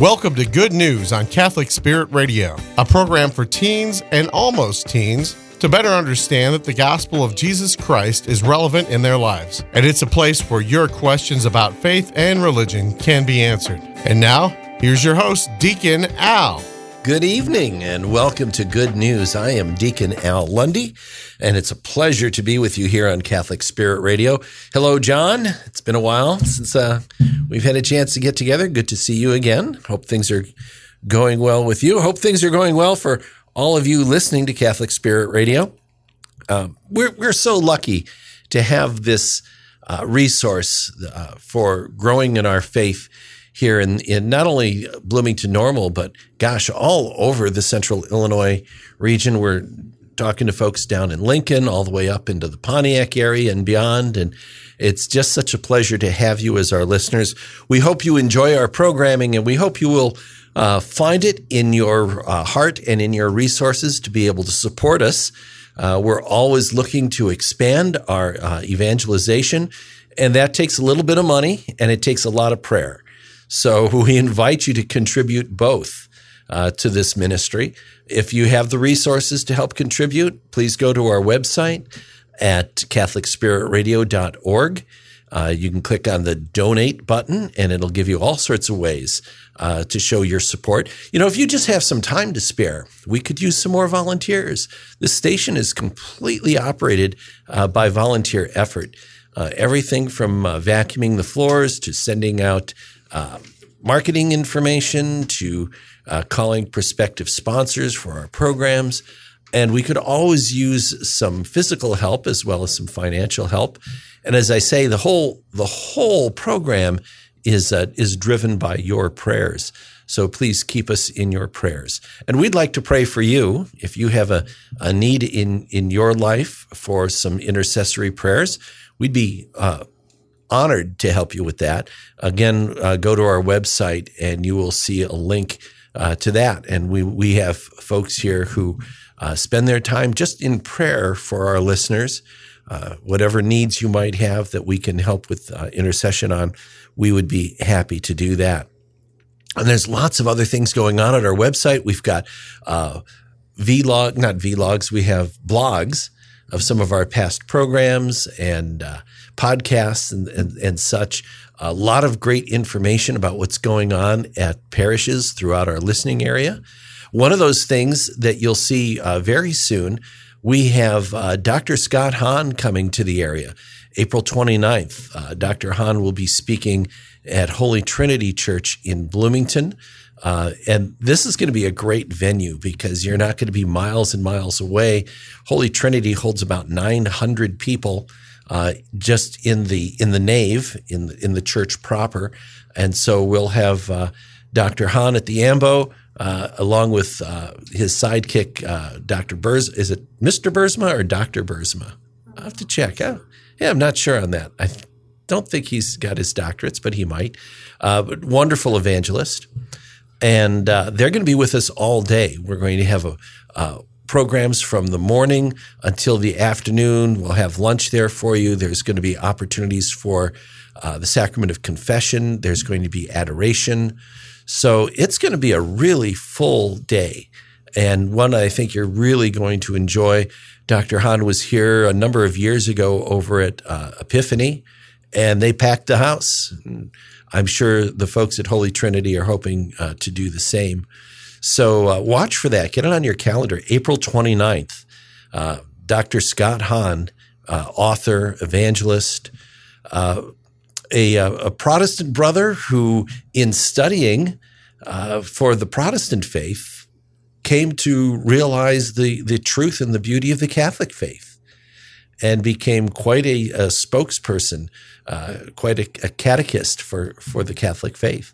Welcome to Good News on Catholic Spirit Radio, a program for teens and almost teens to better understand that the gospel of Jesus Christ is relevant in their lives. And it's a place where your questions about faith and religion can be answered. And now, here's your host, Deacon Al. Good evening and welcome to Good News. I am Deacon Al Lundy, and it's a pleasure to be with you here on Catholic Spirit Radio. Hello, John. It's been a while since uh, we've had a chance to get together. Good to see you again. Hope things are going well with you. Hope things are going well for all of you listening to Catholic Spirit Radio. Uh, we're, we're so lucky to have this uh, resource uh, for growing in our faith here in, in not only Bloomington Normal, but gosh, all over the central Illinois region. We're talking to folks down in Lincoln, all the way up into the Pontiac area and beyond. And it's just such a pleasure to have you as our listeners. We hope you enjoy our programming and we hope you will uh, find it in your uh, heart and in your resources to be able to support us. Uh, we're always looking to expand our uh, evangelization, and that takes a little bit of money and it takes a lot of prayer. So we invite you to contribute both uh, to this ministry. If you have the resources to help contribute, please go to our website at CatholicSpiritRadio.org. Uh, you can click on the donate button and it'll give you all sorts of ways uh, to show your support. You know, if you just have some time to spare, we could use some more volunteers. This station is completely operated uh, by volunteer effort. Uh, everything from uh, vacuuming the floors to sending out uh, marketing information to uh, calling prospective sponsors for our programs. And we could always use some physical help as well as some financial help. And as I say, the whole the whole program is uh, is driven by your prayers. So please keep us in your prayers. And we'd like to pray for you if you have a, a need in in your life for some intercessory prayers. We'd be uh, honored to help you with that. Again, uh, go to our website and you will see a link uh, to that. And we, we have folks here who uh, spend their time just in prayer for our listeners. Uh, whatever needs you might have that we can help with uh, intercession on, we would be happy to do that. And there's lots of other things going on at our website. We've got uh, vlog, not vlogs, we have blogs of some of our past programs and uh, podcasts and, and, and, such. A lot of great information about what's going on at parishes throughout our listening area. One of those things that you'll see uh, very soon, we have uh, Dr. Scott Hahn coming to the area. April 29th, uh, Dr. Hahn will be speaking at Holy Trinity Church in Bloomington. Uh, and this is going to be a great venue because you're not going to be miles and miles away. Holy Trinity holds about 900 people uh, just in the in the nave in the, in the church proper, and so we'll have uh, Dr. Hahn at the ambo. Uh, along with uh, his sidekick, uh, Dr. Burz, is it Mr. Bergsma or Dr. Bergsma? I have to check. yeah, I'm not sure on that. I don't think he's got his doctorates, but he might. but wonderful evangelist and uh, they're going to be with us all day. We're going to have a, uh, programs from the morning until the afternoon. We'll have lunch there for you. There's going to be opportunities for uh, the sacrament of confession. There's going to be adoration. So it's going to be a really full day and one I think you're really going to enjoy. Dr. Hahn was here a number of years ago over at uh, Epiphany, and they packed the house. I'm sure the folks at Holy Trinity are hoping uh, to do the same. So uh, watch for that. Get it on your calendar. April 29th. Uh, Dr. Scott Hahn, uh, author, evangelist, uh, a, uh, a, Protestant brother who, in studying for the Protestant faith, came to realize the, the truth and the beauty of the Catholic faith and became quite a, a spokesperson uh, quite a, a, catechist for for the Catholic faith,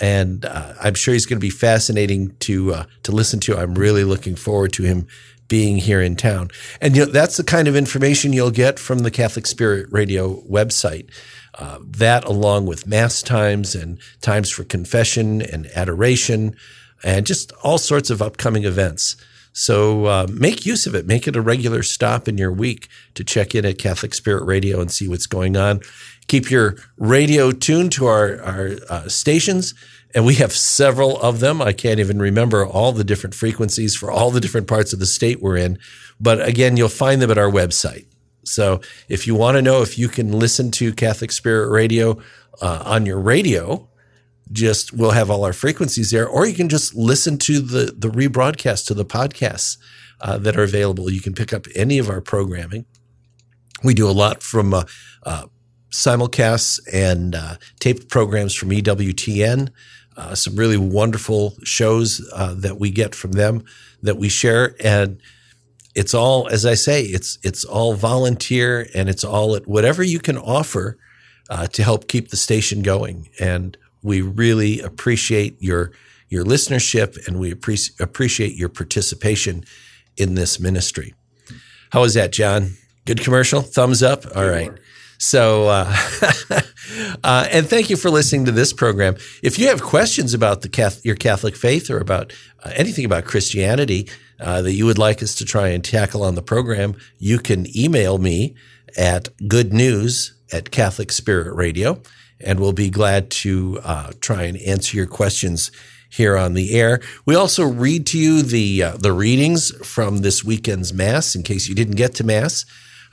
and uh, I'm sure he's going to be fascinating to uh, to listen to. I'm really looking forward to him being here in town, and you know that's the kind of information you'll get from the Catholic Spirit Radio website. Uh, that, along with mass times and times for confession and adoration, and just all sorts of upcoming events. So uh, make use of it. Make it a regular stop in your week to check in at Catholic Spirit Radio and see what's going on. Keep your radio tuned to our, our uh, stations and we have several of them. I can't even remember all the different frequencies for all the different parts of the state we're in. But again, you'll find them at our website. So if you want to know if you can listen to Catholic Spirit Radio uh, on your radio, just we'll have all our frequencies there, or you can just listen to the the rebroadcast to the podcasts uh, that are available. You can pick up any of our programming. We do a lot from uh, uh simulcasts and uh, taped programs from EWTN. Uh, some really wonderful shows that we get from them that we share and it's all, as I say, it's it's all volunteer and it's all at whatever you can offer uh, to help keep the station going. And we really appreciate your your listenership and we appreciate appreciate your participation in this ministry. How was that, John? Good commercial? Thumbs up? All right. So, uh, uh, and thank you for listening to this program. If you have questions about the Catholic, your Catholic faith or about uh, anything about Christianity, uh, that you would like us to try and tackle on the program, you can email me at good news at Catholic Spirit Radio, and we'll be glad to uh, try and answer your questions here on the air. We also read to you the uh, the readings from this weekend's mass in case you didn't get to mass.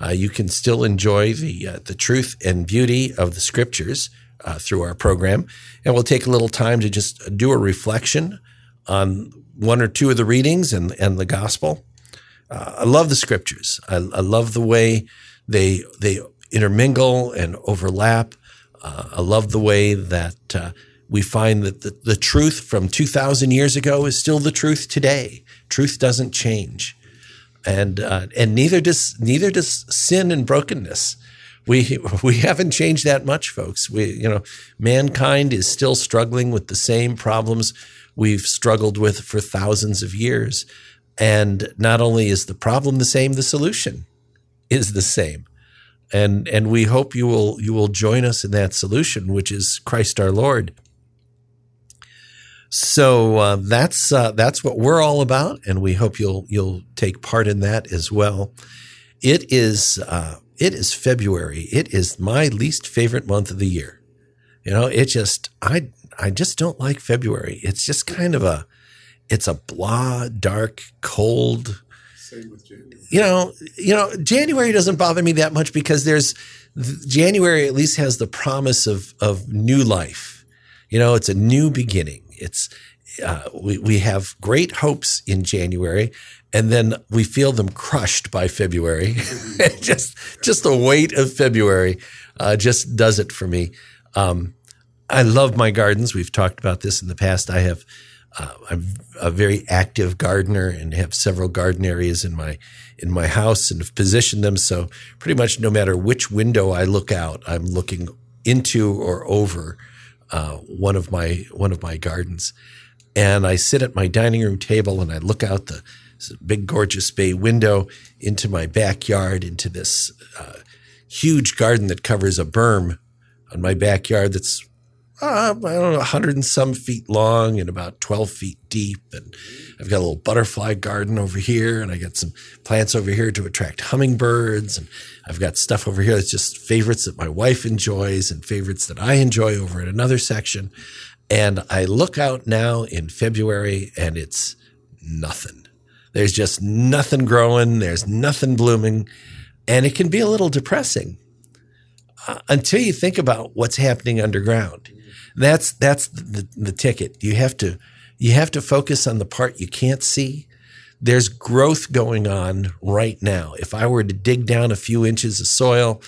Uh, you can still enjoy the uh, the truth and beauty of the scriptures uh, through our program, and we'll take a little time to just do a reflection on one or two of the readings and, and the gospel. Uh, I love the scriptures. I, I, love the way they they intermingle and overlap. Uh, I love the way that uh, we find that the, the truth from 2,000 years ago is still the truth today. Truth doesn't change, and uh, and neither does neither does sin and brokenness. We we haven't changed that much, folks. We you know mankind is still struggling with the same problems we've struggled with for thousands of years. And not only is the problem the same, the solution is the same. And, and we hope you will, you will join us in that solution, which is Christ our Lord. So uh, that's uh, that's what we're all about, and we hope you'll you'll take part in that as well. It is uh, it is February. It is my least favorite month of the year. You know, it just I I just don't like February. It's just kind of a, it's a blah, dark, cold. Same with January. You know, you know, January doesn't bother me that much because there's January at least has the promise of of new life. You know, it's a new beginning. It's uh, we we have great hopes in January, and then we feel them crushed by February. just just the weight of February uh, just does it for me. Um, I love my gardens. We've talked about this in the past. I have, uh, I'm a very active gardener and have several garden areas in my, in my house and have positioned them. So pretty much no matter which window I look out, I'm looking into or over, uh, one of my, one of my gardens. And I sit at my dining room table and I look out the big, gorgeous bay window into my backyard, into this, uh, huge garden that covers a berm on my backyard that's uh, I don't know, 100 and some feet long and about 12 feet deep. And I've got a little butterfly garden over here, and I got some plants over here to attract hummingbirds. And I've got stuff over here that's just favorites that my wife enjoys and favorites that I enjoy over in another section. And I look out now in February and it's nothing. There's just nothing growing. There's nothing blooming. And it can be a little depressing uh, until you think about what's happening underground. That's that's the, the ticket. You have to you have to focus on the part you can't see. There's growth going on right now. If I were to dig down a few inches of soil,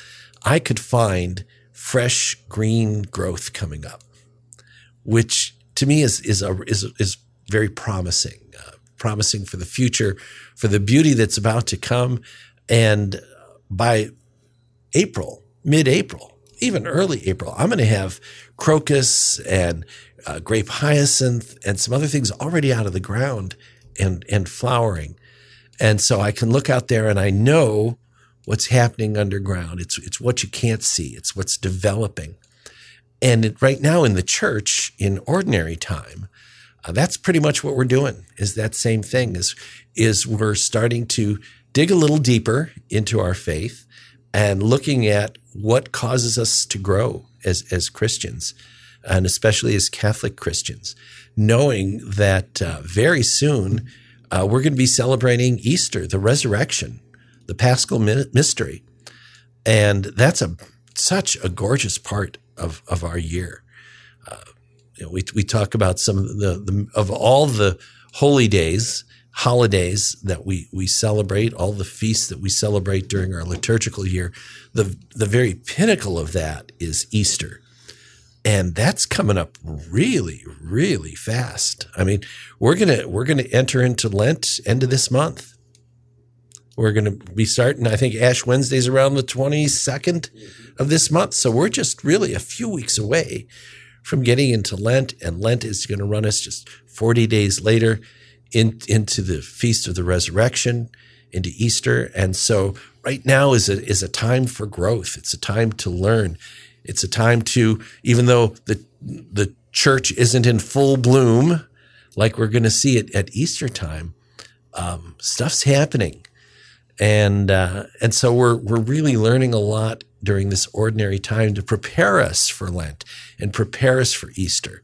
I could find fresh green growth coming up, which to me is is a, is is very promising, uh, promising for the future, for the beauty that's about to come, and by April, mid-April, even early April, I'm going to have crocus and uh, grape hyacinth and some other things already out of the ground and, and flowering. And so I can look out there and I know what's happening underground. It's, it's what you can't see. It's what's developing. And it, right now in the church, in ordinary time, uh, that's pretty much what we're doing is that same thing is, is we're starting to dig a little deeper into our faith and looking at what causes us to grow as, as Christians. and especially as Catholic Christians, knowing that uh, very soon uh, we're going to be celebrating Easter, the resurrection, the Paschal mystery, and that's a such a gorgeous part of of our year. Uh, you know, we we talk about some of the, the of all the holy days holidays that we we celebrate, all the feasts that we celebrate during our liturgical year, the the very pinnacle of that is Easter. And that's coming up really, really fast. I mean, we're gonna we're gonna enter into Lent end of this month. We're gonna be starting, I think Ash Wednesday's around the 22nd of this month. So we're just really a few weeks away from getting into Lent, and Lent is going to run us just 40 days later in, into the Feast of the Resurrection, into Easter. And so right now is a, is a time for growth. It's a time to learn. It's a time to, even though the, the church isn't in full bloom, like we're going to see it at Easter time, um, stuff's happening. And, uh, and so we're, we're really learning a lot during this ordinary time to prepare us for Lent and prepare us for Easter.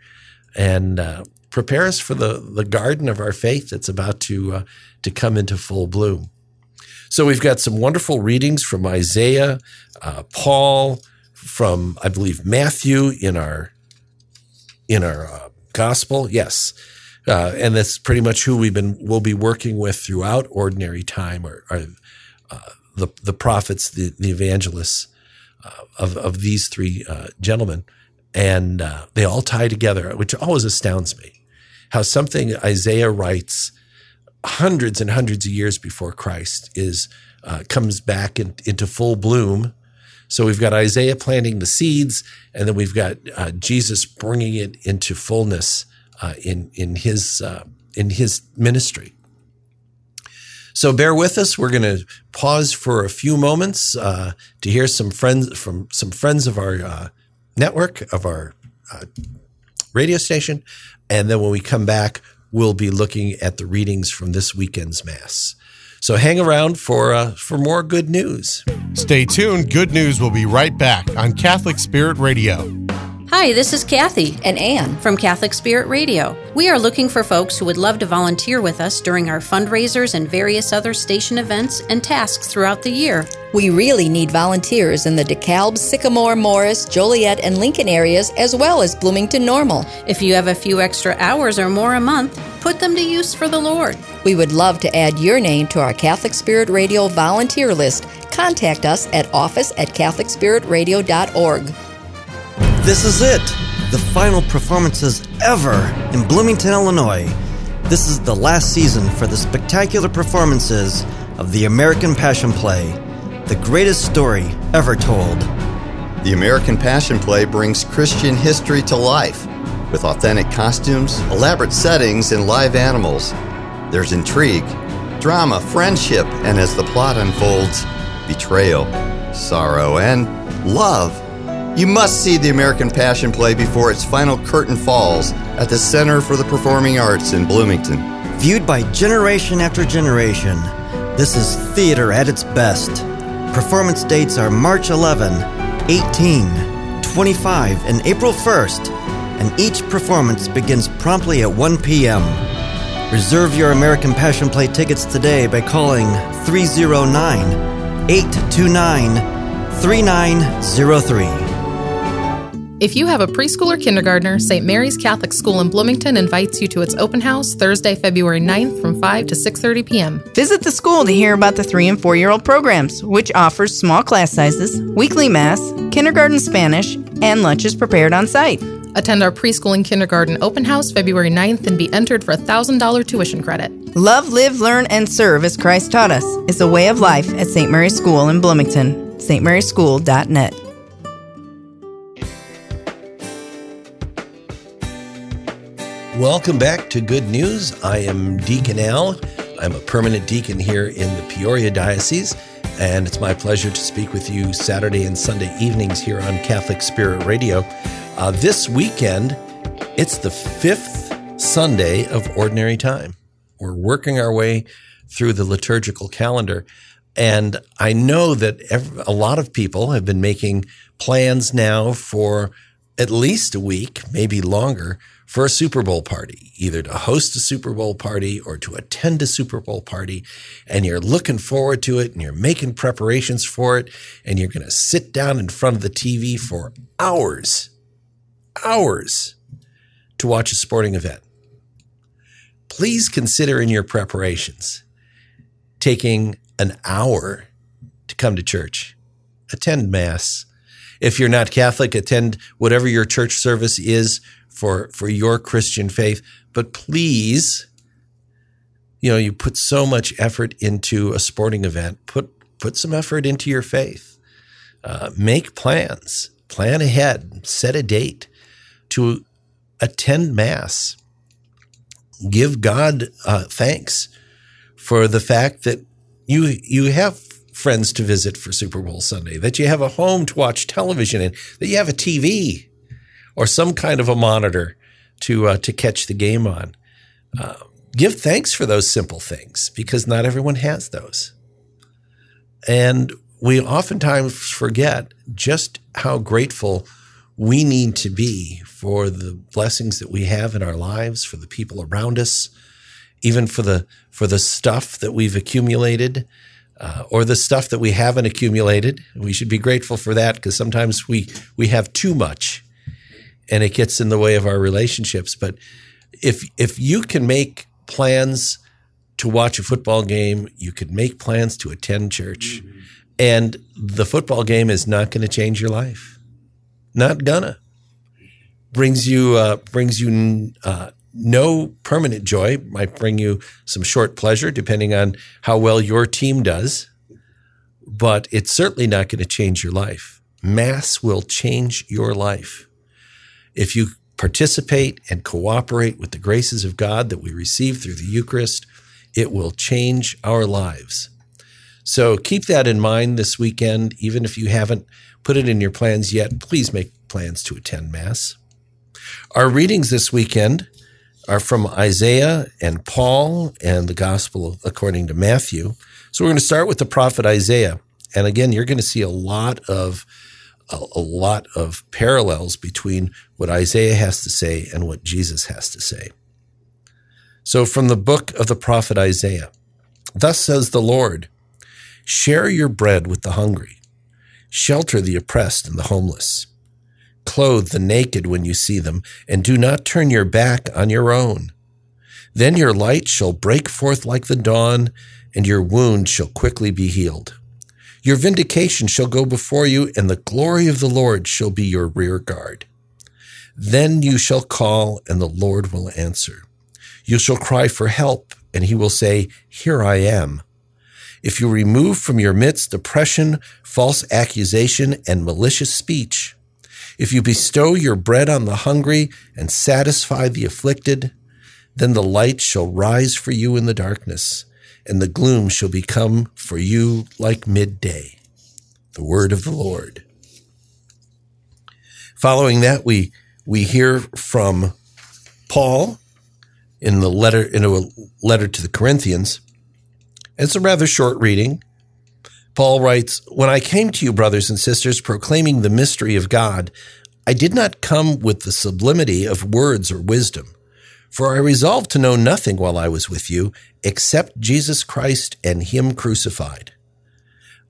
And, uh, prepare us for the, the garden of our faith that's about to, uh, to come into full bloom. So we've got some wonderful readings from Isaiah, uh, Paul, from I believe Matthew in our in our uh, gospel. Yes, uh, and that's pretty much who we've been we'll be working with throughout ordinary time, or, or uh, the the prophets, the the evangelists uh, of of these three uh, gentlemen, and they all tie together, which always astounds me how something Isaiah writes hundreds and hundreds of years before Christ is uh, comes back in, into full bloom. So we've got Isaiah planting the seeds, and then we've got uh, Jesus bringing it into fullness uh, in in his uh, in his ministry. So bear with us. We're going to pause for a few moments uh, to hear some friends from some friends of our uh, network of our radio station, and then when we come back, we'll be looking at the readings from this weekend's Mass. So hang around for uh, for more good news. Stay tuned. Good news will be right back on Catholic Spirit Radio. Hi, this is Kathy and Anne from Catholic Spirit Radio. We are looking for folks who would love to volunteer with us during our fundraisers and various other station events and tasks throughout the year. We really need volunteers in the DeKalb, Sycamore, Morris, Joliet, and Lincoln areas, as well as Bloomington Normal. If you have a few extra hours or more a month, put them to use for the Lord. We would love to add your name to our Catholic Spirit Radio volunteer list. Contact us at office at CatholicSpiritRadio.org. This is it, the final performances ever in Bloomington, Illinois. This is the last season for the spectacular performances of the American Passion Play, the greatest story ever told. The American Passion Play brings Christian history to life with authentic costumes, elaborate settings, and live animals. There's intrigue, drama, friendship, and as the plot unfolds, betrayal, sorrow, and love. You must see the American Passion Play before its final curtain falls at the Center for the Performing Arts in Bloomington. Viewed by generation after generation, this is theater at its best. Performance dates are March 11, 18, 25, and April 1st, and each performance begins promptly at 1 p.m. Reserve your American Passion Play tickets today by calling 309 829 3903. If you have a preschool or kindergartner, St. Mary's Catholic School in Bloomington invites you to its open house Thursday, February 9th from 5 to 6:30 p.m. Visit the school to hear about the 3 and 4-year-old programs, which offers small class sizes, weekly mass, kindergarten Spanish, and lunches prepared on site. Attend our preschool and kindergarten open house February 9th and be entered for a $1,000 tuition credit. Love, live, learn, and serve as Christ taught us is a way of life at St. Mary's School in Bloomington. stmaryschool.net. Welcome back to Good News. I am Deacon Al. I'm a permanent deacon here in the Peoria Diocese, and it's my pleasure to speak with you Saturday and Sunday evenings here on Catholic Spirit Radio. Uh, this weekend, it's the fifth Sunday of Ordinary Time. We're working our way through the liturgical calendar. And I know that every, a lot of people have been making plans now for at least a week, maybe longer, for a Super Bowl party, either to host a Super Bowl party or to attend a Super Bowl party. And you're looking forward to it and you're making preparations for it. And you're going to sit down in front of the TV for hours, hours to watch a sporting event. Please consider in your preparations taking an hour to come to church, attend Mass. If you're not Catholic, attend whatever your church service is for, for your Christian faith. But please, you know, you put so much effort into a sporting event, put, put some effort into your faith. Uh, make plans, plan ahead, set a date to attend Mass. Give God uh, thanks for the fact that you you have friends to visit for Super Bowl Sunday, that you have a home to watch television in, that you have a TV or some kind of a monitor to uh, to catch the game on. Uh, give thanks for those simple things because not everyone has those, and we oftentimes forget just how grateful we need to be for the blessings that we have in our lives, for the people around us, even for the for the stuff that we've accumulated uh, or the stuff that we haven't accumulated. We should be grateful for that because sometimes we we have too much and it gets in the way of our relationships. But if if you can make plans to watch a football game, you could make plans to attend church, mm-hmm. and the football game is not going to change your life. Not gonna brings you uh, brings you uh, no permanent joy. Might bring you some short pleasure, depending on how well your team does. But it's certainly not going to change your life. Mass will change your life if you participate and cooperate with the graces of God that we receive through the Eucharist, it will change our lives. So keep that in mind this weekend. Even if you haven't put it in your plans yet, please make plans to attend Mass. Our readings this weekend are from Isaiah and Paul and the Gospel according to Matthew. So we're going to start with the prophet Isaiah. And again, you're going to see a lot of a, lot of parallels between what Isaiah has to say and what Jesus has to say. So, from the book of the prophet Isaiah, thus says the Lord Share your bread with the hungry, shelter the oppressed and the homeless, clothe the naked when you see them, and do not turn your back on your own. Then your light shall break forth like the dawn, and your wound shall quickly be healed. Your vindication shall go before you, and the glory of the Lord shall be your rear guard. Then you shall call, and the Lord will answer. You shall cry for help, and he will say, Here I am. If you remove from your midst oppression, false accusation, and malicious speech, if you bestow your bread on the hungry and satisfy the afflicted, then the light shall rise for you in the darkness and the gloom shall become for you like midday. The word of the Lord. Following that, we, we hear from Paul in the letter, in a letter to the Corinthians. It's a rather short reading. Paul writes, When I came to you, brothers and sisters, proclaiming the mystery of God, I did not come with the sublimity of words or wisdom for I resolved to know nothing while I was with you except Jesus Christ and Him crucified.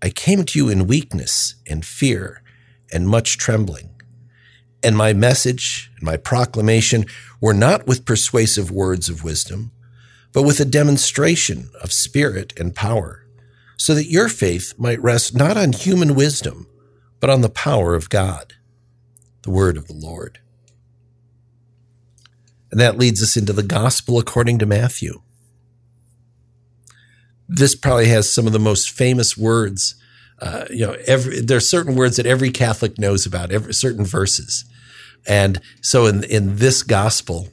I came to you in weakness and fear and much trembling. And my message and my proclamation were not with persuasive words of wisdom, but with a demonstration of spirit and power, so that your faith might rest not on human wisdom, but on the power of God. The word of the Lord. And that leads us into the gospel according to Matthew. This probably has some of the most famous words. Uh, you know, every, there are certain words that every Catholic knows about, every, certain verses. And so in, in this gospel,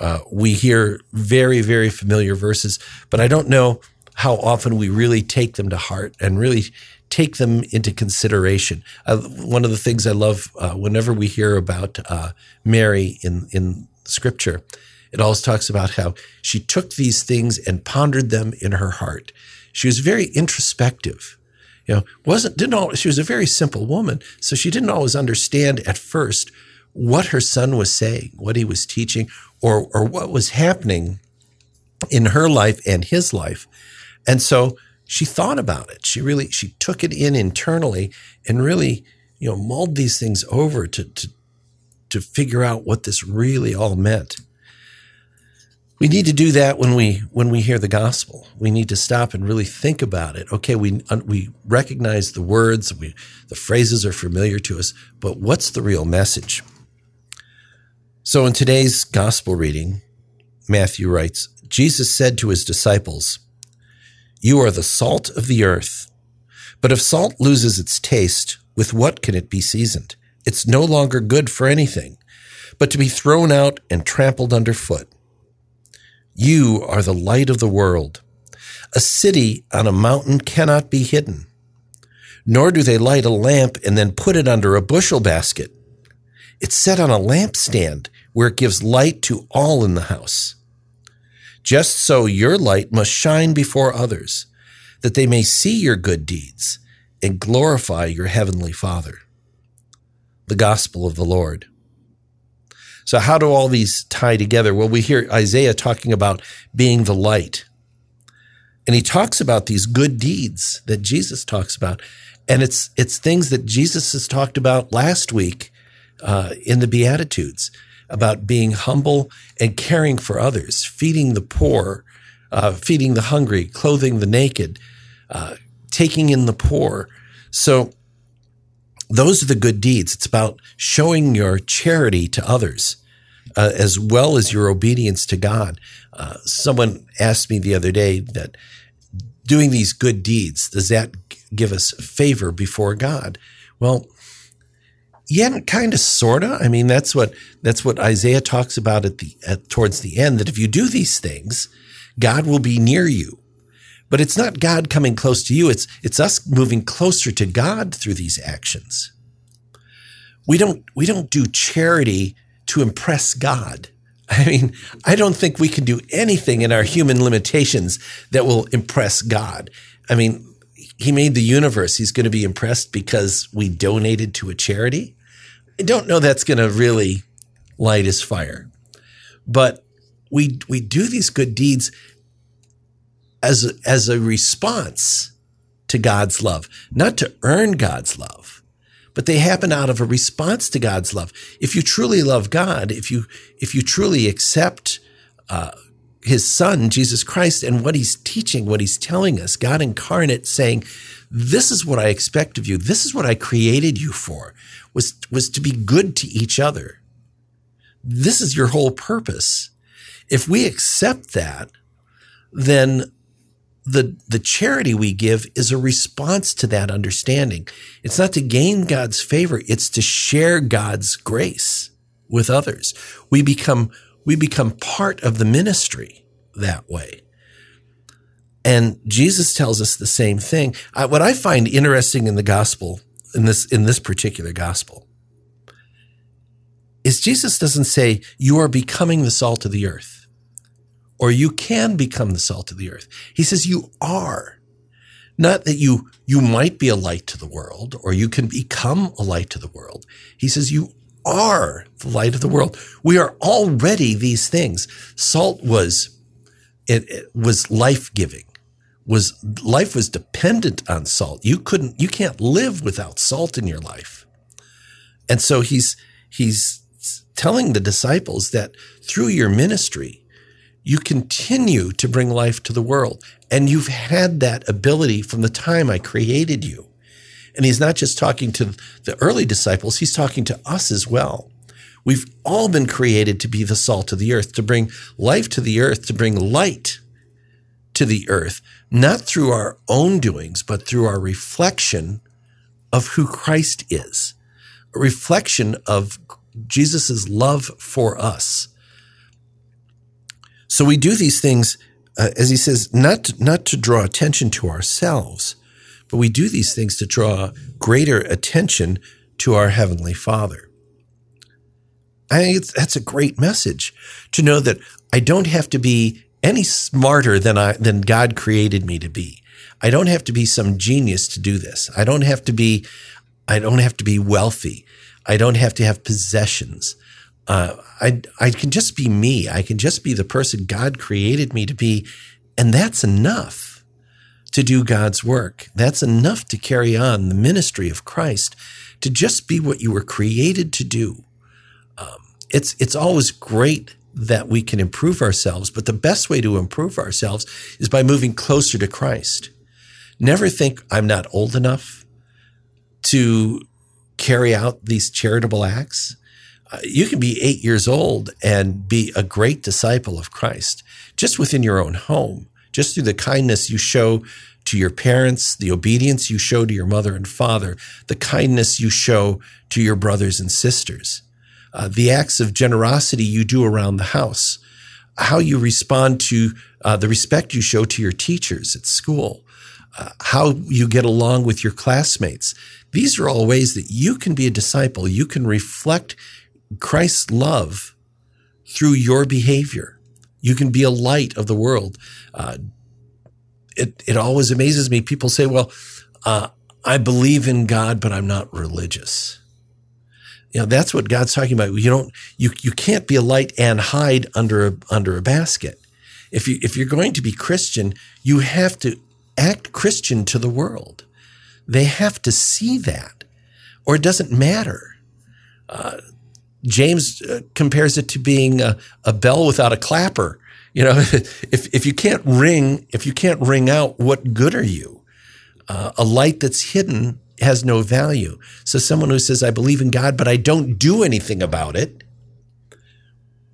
uh, we hear very, very familiar verses, but I don't know how often we really take them to heart and really take them into consideration. Uh, one of the things I love uh, whenever we hear about uh, Mary in in scripture, it always talks about how she took these things and pondered them in her heart. She was very introspective. You know, wasn't didn't all, she was a very simple woman, so she didn't always understand at first what her son was saying, what he was teaching, or, or what was happening in her life and his life. And so she thought about it. She really, she took it in internally and really, you know, mulled these things over to, to, to figure out what this really all meant. We need to do that when we when we hear the gospel. We need to stop and really think about it. Okay, we we recognize the words, we, the phrases are familiar to us, but what's the real message? So in today's gospel reading, Matthew writes, Jesus said to his disciples, "You are the salt of the earth. But if salt loses its taste, with what can it be seasoned? It's no longer good for anything, but to be thrown out and trampled underfoot." You are the light of the world. A city on a mountain cannot be hidden, nor do they light a lamp and then put it under a bushel basket. It's set on a lampstand where it gives light to all in the house. Just so your light must shine before others, that they may see your good deeds and glorify your heavenly Father. The Gospel of the Lord. So how do all these tie together? Well, we hear Isaiah talking about being the light. And he talks about these good deeds that Jesus talks about. And it's, it's things that Jesus has talked about last week, uh, in the Beatitudes about being humble and caring for others, feeding the poor, uh, feeding the hungry, clothing the naked, uh, taking in the poor. So those are the good deeds. It's about showing your charity to others. Uh, as well as your obedience to God. Uh, someone asked me the other day that doing these good deeds, does that give us favor before God? Well, yeah, kind of, sorta. I mean, that's what that's what Isaiah talks about at the at, towards the end. That if you do these things, God will be near you. But it's not God coming close to you. It's it's us moving closer to God through these actions. We don't we don't do charity to impress God. I mean, I don't think we can do anything in our human limitations that will impress God. I mean, he made the universe. He's going to be impressed because we donated to a charity. I don't know that's going to really light his fire. But we we do these good deeds as a, as a response to God's love, not to earn God's love but they happen out of a response to God's love. If you truly love God, if you if you truly accept uh, His Son Jesus Christ and what He's teaching, what He's telling us, God incarnate, saying, "This is what I expect of you. This is what I created you for," was was to be good to each other. This is your whole purpose. If we accept that, then the, the charity we give is a response to that understanding. It's not to gain God's favor. It's to share God's grace with others. We become, we become part of the ministry that way. And Jesus tells us the same thing. I, what I find interesting in the gospel, in this, in this particular gospel, is Jesus doesn't say, you are becoming the salt of the earth or you can become the salt of the earth. He says you are. Not that you, you might be a light to the world or you can become a light to the world. He says you are the light of the world. We are already these things. Salt was, it, it was life giving. Was life was dependent on salt. You couldn't, you can't live without salt in your life. And so he's, he's telling the disciples that through your ministry, you continue to bring life to the world. And you've had that ability from the time I created you. And he's not just talking to the early disciples, he's talking to us as well. We've all been created to be the salt of the earth, to bring life to the earth, to bring light to the earth, not through our own doings, but through our reflection of who Christ is, a reflection of Jesus' love for us so we do these things, uh, as he says, not not to draw attention to ourselves, but we do these things to draw greater attention to our heavenly Father. I think that's a great message to know that I don't have to be any smarter than I than God created me to be. I don't have to be some genius to do this. I don't have to be I don't have to be wealthy. I don't have to have possessions. Uh, I, I can just be me. I can just be the person God created me to be. And that's enough to do God's work. That's enough to carry on the ministry of Christ, to just be what you were created to do. Um, it's, it's always great that we can improve ourselves, but the best way to improve ourselves is by moving closer to Christ. Never think I'm not old enough to carry out these charitable acts. Uh, you can be eight years old and be a great disciple of Christ just within your own home, just through the kindness you show to your parents, the obedience you show to your mother and father, the kindness you show to your brothers and sisters, uh, the acts of generosity you do around the house, how you respond to uh, the respect you show to your teachers at school, uh, how you get along with your classmates. These are all ways that you can be a disciple. You can reflect Christ's love through your behavior. You can be a light of the world. Uh, it, it always amazes me. People say, well, uh, I believe in God, but I'm not religious. You know, that's what God's talking about. You don't, you, you can't be a light and hide under a, under a basket. If you, if you're going to be Christian, you have to act Christian to the world. They have to see that or it doesn't matter. Uh, James uh, compares it to being a, a, bell without a clapper. You know, if, if you can't ring, if you can't ring out, what good are you? Uh, a light that's hidden has no value. So someone who says, I believe in God, but I don't do anything about it.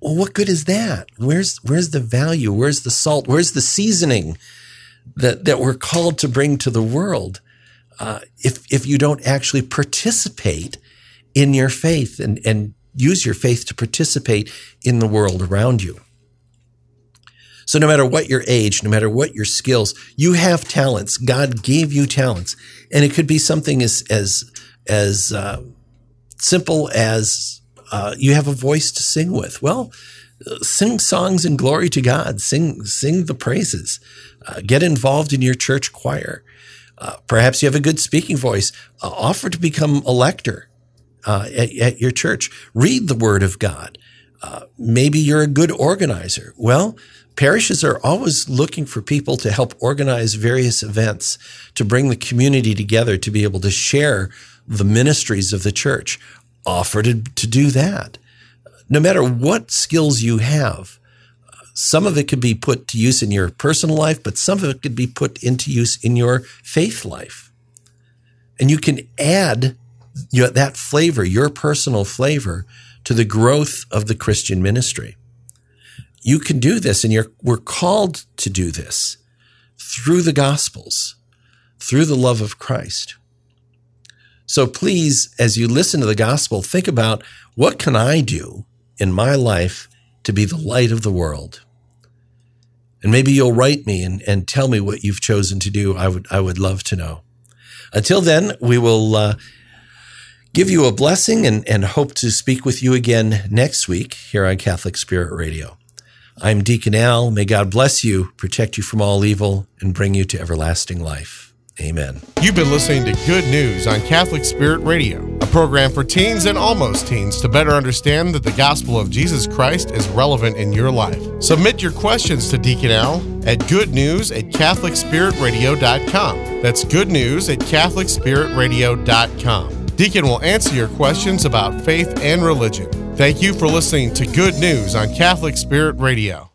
Well, what good is that? Where's, where's the value? Where's the salt? Where's the seasoning that, that we're called to bring to the world? Uh, if, if you don't actually participate in your faith and, and use your faith to participate in the world around you. So no matter what your age, no matter what your skills, you have talents. God gave you talents, and it could be something as as as uh, simple as uh, you have a voice to sing with. Well, sing songs in glory to God. Sing sing the praises. Uh, get involved in your church choir. Uh, perhaps you have a good speaking voice. Uh, offer to become a lector uh, at, at, your church. Read the Word of God. maybe you're a good organizer. Well parishes are always looking for people to help organize various events to bring the community together to be able to share the ministries of the church. Offer to, to do that. No matter what skills you have, some of it could be put to use in your personal life, but some of it could be put into use in your faith life. And you can add that flavor, your personal flavor, to the growth of the Christian ministry you can do this and you're, we're called to do this through the gospels, through the love of Christ. So please, as you listen to the gospel, think about what can I do in my life to be the light of the world? And maybe you'll write me and, and tell me what you've chosen to do. I would, I would love to know. Until then, we will, uh, give you a blessing and, and hope to speak with you again next week here on Catholic Spirit Radio. I'm Deacon Al. May God bless you, protect you from all evil, and bring you to everlasting life. Amen. You've been listening to Good News on Catholic Spirit Radio, a program for teens and almost teens to better understand that the gospel of Jesus Christ is relevant in your life. Submit your questions to Deacon Al at goodnews at CatholicSpiritRadio.com. That's good news at CatholicSpiritRadio.com. Deacon will answer your questions about faith and religion. Thank you for listening to Good News on Catholic Spirit Radio.